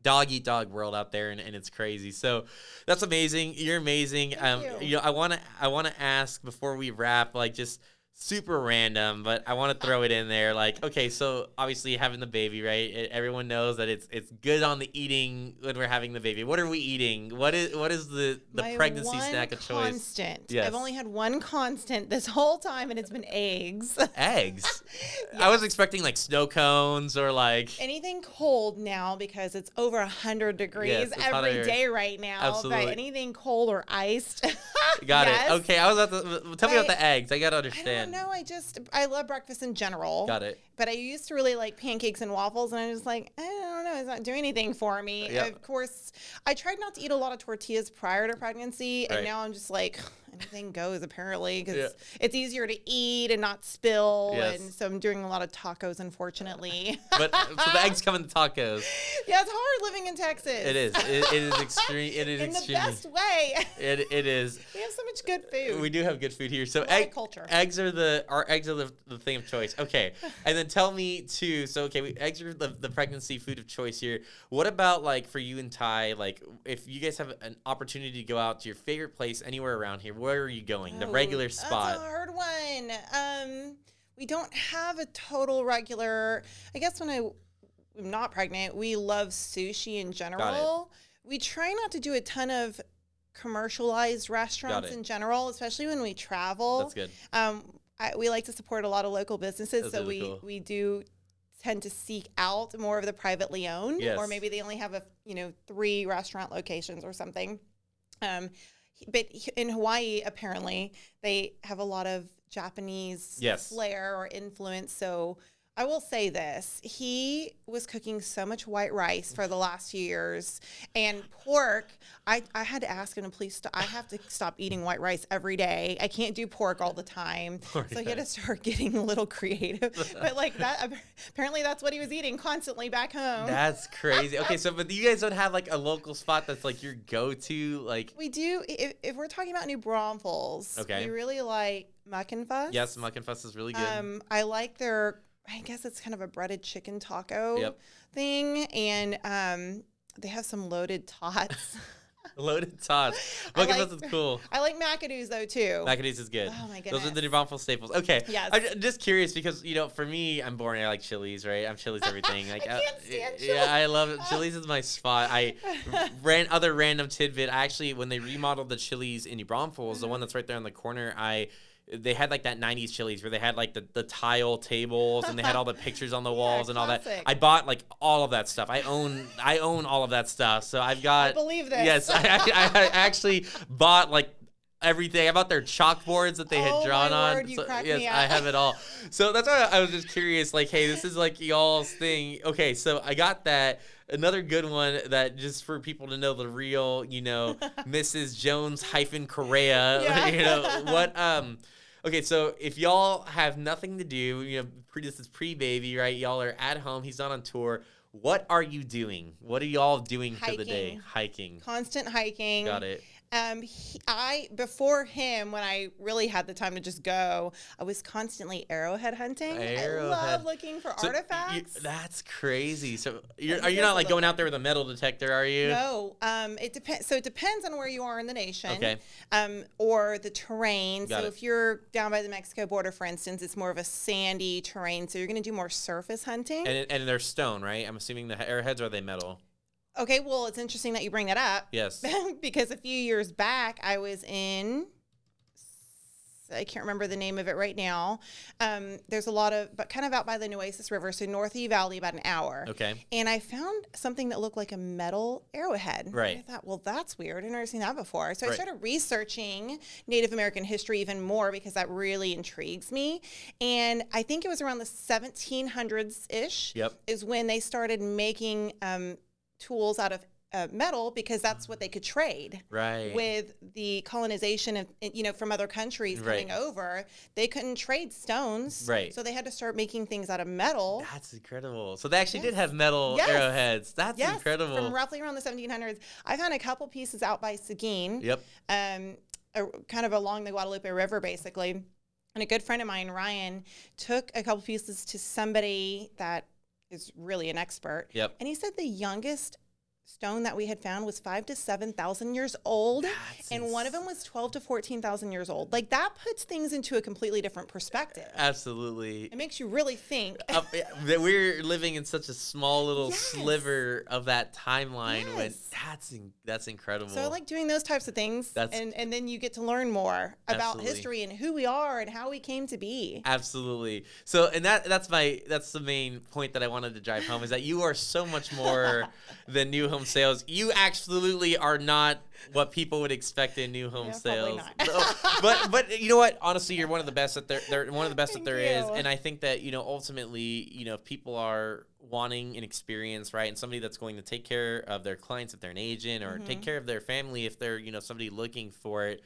Dog eat dog world out there, and, and it's crazy. So that's amazing. You're amazing. Thank um, you. you know, I want to I want to ask before we wrap, like just super random, but I want to throw it in there. Like, okay, so obviously having the baby, right? E- Everyone knows that it's it's good on the eating when we're having the baby. What are we eating? What is what is the the My pregnancy snack of choice? constant. Yes. I've only had one constant this whole time, and it's been eggs. [LAUGHS] Eggs. [LAUGHS] I was expecting like snow cones or like anything cold now because it's over 100 degrees hot every out day right now. Absolutely. But anything cold or iced. [LAUGHS] Got yes. it. Okay, I was at the. Tell me about the eggs. I gotta understand. Don't know. I just I love breakfast in general. Got it. But I used to really like pancakes and waffles, and I was like, I don't know, it's not doing anything for me. Yeah. Of course, I tried not to eat a lot of tortillas prior to pregnancy, Right. and now I'm just like, anything goes apparently because Yeah. it's easier to eat and not spill, Yes. and so I'm doing a lot of tacos, unfortunately. [LAUGHS] But uh, so the eggs come in the tacos. [LAUGHS] yeah, it's hard living in Texas. It is. It, it is extreme. It is [LAUGHS] in the best way. It, it is. we have so much good food. We do have good food here. So egg, culture. eggs are the our eggs are the, the thing of choice. Okay, and then tell me too. So okay, we, eggs are the, the pregnancy food of choice here. What about like for you and Ty? Like if you guys have an opportunity to go out to your favorite place anywhere around here, where are you going? the Oh, regular spot. That's a hard one. Um, we don't have a total regular. I guess when I, am not pregnant, we love sushi in general. We try not to do a ton of commercialized restaurants in general, especially when we travel. That's good. Um, I, we like to support a lot of local businesses, so we cool. we do tend to seek out more of the privately owned, Yes. or maybe they only have a you know three restaurant locations or something. Um, but in Hawaii, apparently they have a lot of Japanese Yes. flair or influence. So I will say this: he was cooking so much white rice for the last few years, and pork. I, I had to ask him to please stop. I have to stop eating white rice every day. I can't do pork all the time, [LAUGHS] so he had to start [LAUGHS] getting a little creative. but like that, [LAUGHS] apparently that's what he was eating constantly back home. That's crazy. Okay, so but you guys don't have like a local spot that's like your go-to, like we do. If, if we're talking about New Braunfels, Okay. we really like Muck and Fuss. yes, Muck and Fuss is really good. Um, I like their. I guess it's kind of a breaded chicken taco Yep. thing, and um, they have some loaded tots. [LAUGHS] Loaded tots. [LAUGHS] I Muck and like- Fuss is cool. [LAUGHS] I like McAdoo's though too. McAdoo's is good. Oh my goodness, Those are the Braunfels staples. Okay. Yes. I'm just curious because you know, for me, I'm born. I like Chili's, right? I'm Chili's everything. Like, I can't stand Yeah, I love it. Chili's is my spot. I ran other random tidbit. I actually, when they remodeled the Chili's in New Braunfels, the Mm-hmm. one that's right there on the corner, I. They had like that '90s Chili's where they had like the, the tile tables and they had all the pictures on the [LAUGHS] walls and all that. I bought like all of that stuff. I own I own all of that stuff. So I've got. I believe this. Yes, I, I, I actually bought like everything. I bought their chalkboards that they had Oh, my drawn on. word, you So, yes, I have it all. So that's why I was just curious. Like, hey, this is like y'all's thing. Okay, so I got that. Another good one that just for people to know the real, you know, [LAUGHS] Mrs. Jones hyphen Correira. Yeah. [LAUGHS] You know what? Um. Okay, so if y'all have nothing to do, you know, pre, this is pre-baby, right? Y'all are at home. He's not on tour. What are you doing? What are y'all doing for the day? Hiking. Constant hiking. Got it. Um, he, I before him, when I really had the time to just go, I was constantly arrowhead hunting. I love looking for So you- artifacts. that's crazy. So you're, are you not like going out there with a metal detector? Are you? No, um, it depends. So it depends on where you are in the nation, Okay. um, or the terrain. Got so it. if you're down by the Mexico border, for instance, it's more of a sandy terrain. So you're going to do more surface hunting. And and they're stone, right? I'm assuming the arrowheads are they metal? Okay, well, it's interesting that you bring that up. Yes. [LAUGHS] because a few years back, I was in. I can't remember the name of it right now. Um, there's a lot of, but kind of out by the Nueces River, so North E Valley, about an hour. Okay. And I found something that looked like a metal arrowhead. And Right. I thought, well, that's weird. I've never seen that before. So Right. I started researching Native American history even more because that really intrigues me. And I think it was around the 1700s ish Yep. is when they started making um, tools out of uh, metal because that's what they could trade Right. with the colonization of you know from other countries Right. coming over they couldn't trade stones Right. so they had to start making things out of metal That's incredible. So they actually did have metal Yes. arrowheads. That's yes incredible. from roughly around the 1700s i found a couple pieces out by seguin yep. um, a, kind of along the guadalupe river basically and a good friend of mine ryan took a couple pieces to somebody that is really an expert Yep. and he said the youngest stone that we had found was five to seven thousand years old, That's and one of them was twelve to fourteen thousand years old. Like that puts things into a completely different perspective. Absolutely. It makes you really think. Uh, that we're living in such a small little Yes. sliver of that timeline when Yes. that's in, that's incredible. So I like doing those types of things, That's- and and then you get to learn more about Absolutely. history and who we are and how we came to be. Absolutely. So, and that that's my that's the main point that I wanted to drive home is that you are so much more [LAUGHS] than new home sales. You absolutely are not what people would expect in new home Yeah, sales. So- [LAUGHS] but but you know what? Honestly, you're one of the best that there. They're one of the best that Thank there is, you. and I think that you know ultimately, you know, if people are wanting an experience, right, and somebody that's going to take care of their clients if they're an agent, or take Mhm. care of their family if they're you know somebody looking for it.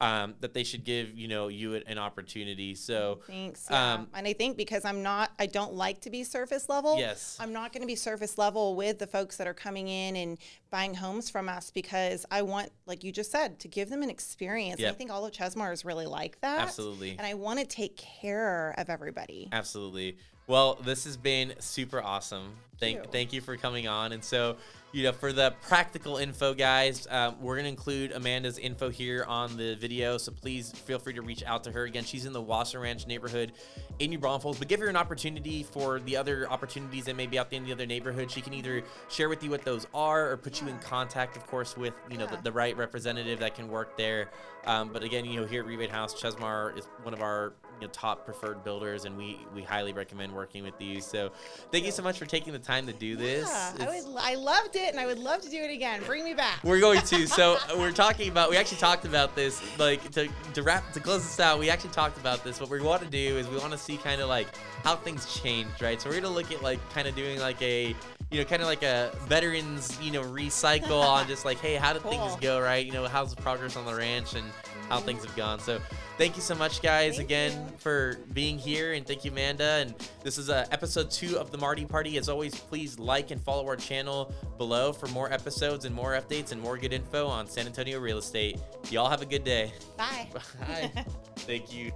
Um, that they should give you know you an opportunity. So Thanks. Yeah. Um, and I think because I'm not, I don't like to be surface level. yes, I'm not going to be surface level with the folks that are coming in and buying homes from us because I want, like you just said, to give them an experience. And I think all of Chesmar is really like that. absolutely. And I want to take care of everybody. Absolutely. Well, this has been super awesome. Thank you. thank you for coming on. And so, you know, for the practical info, guys, um, we're gonna include Amanda's info here on the video. So please feel free to reach out to her. Again, she's in the Wasser Ranch neighborhood in New Braunfels. But give her an opportunity for the other opportunities that may be out there in the other neighborhood. She can either share with you what those are, or put you in contact, of course, with you know Yeah. the, the right representative that can work there. Um, but again, you know, here at Rebate Haus, Chesmar is one of our you know, top preferred builders, and we we highly recommend working with you. So, thank you so much for taking the time to do this. Yeah, I, would, I loved it, and I would love to do it again. Bring me back. we're going to. [LAUGHS] So uh, we're talking about. We actually talked about this. Like to to wrap to close this out. We actually talked about this. What we want to do is we want to see kind of like how things changed, right? So we're gonna look at like kind of doing like a you know kind of like a veterans you know recycle [LAUGHS] on just like hey how did things go right? You know how's the progress on the ranch and how things have gone. So thank you so much guys Thank again you. for being here and thank you Amanda and this is uh, episode two of the Marti Party. As always, please like and follow our channel below for more episodes and more updates and more good info on San Antonio real estate. Y'all have a good day. Bye. [LAUGHS] Bye. [LAUGHS] Thank you.